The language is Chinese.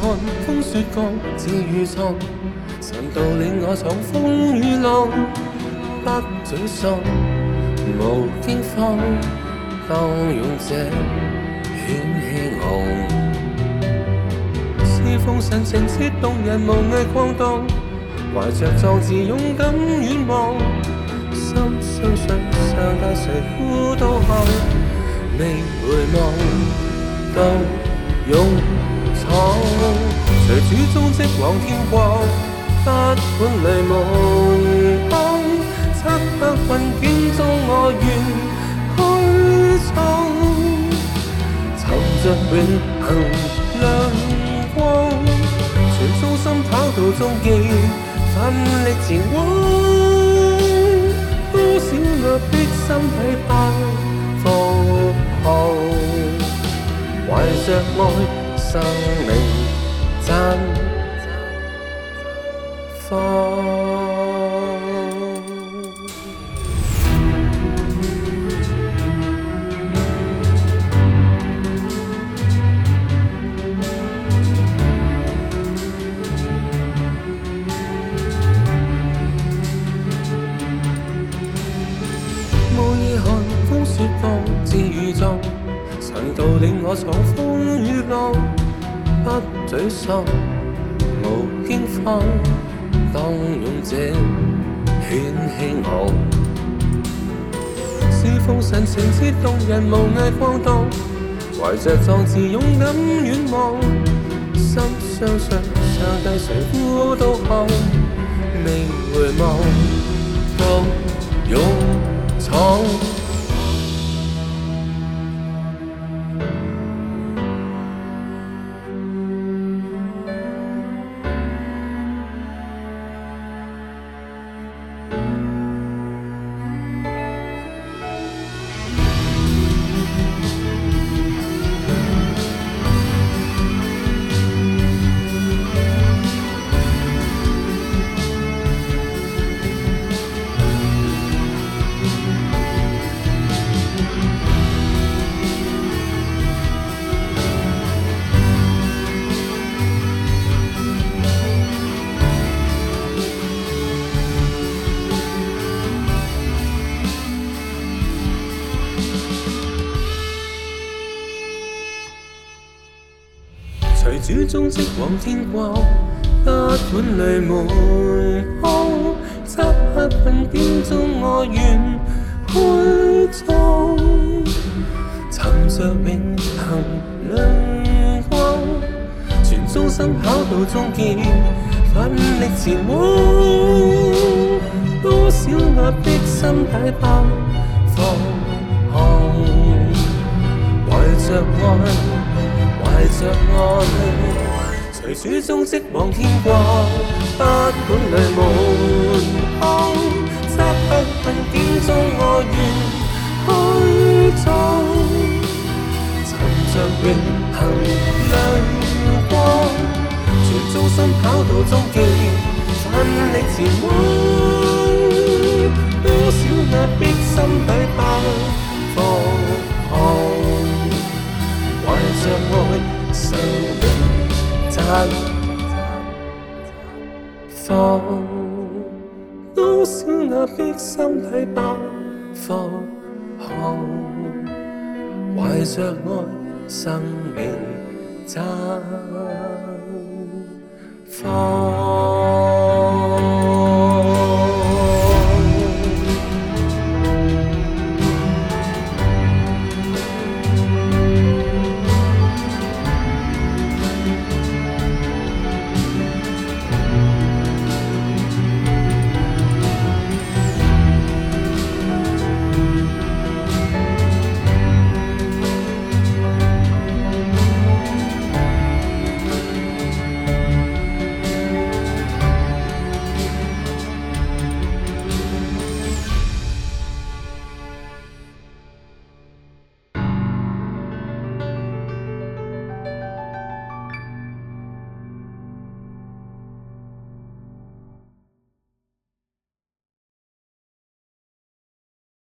看風雪降，似雨喪。神導領我闖風雨浪，不沮喪，無驚慌，當勇者顯氣昂。施風神情切動人，無畏曠蕩，懷着壯志勇敢遠望，心相信上帝誰呼都看，明回望到勇。闖，隨主蹤跡浪漂泊，不管累無空，測得困境中我願虛衝，尋着永恆亮光，全忠心跑到終極，奮力前往。多少壓迫心底不放後，懷着愛。生命綻放。雪放置宇宙，誰道令我闖風雨浪？不沮丧，无惊慌，当勇者掀起浪。是风神情切动人，无畏狂荡，怀着壮志勇敢远望。心相信上帝垂孤到后，未回望，都勇闯。随主踪迹往天逛，不管泪满眶，漆黑粉点中我愿去怆，寻着永恒亮光，全终心跑到终点，奋力前往，多少压迫心底爆放，怀着爱。携著爱，随书中即往天光，不管泪满眶，执不恨点中我愿去闯，寻着永恒亮光，全足心跑到终极，尽力前往。生命绽放，多少压抑心里不放，怀着爱，生命绽放。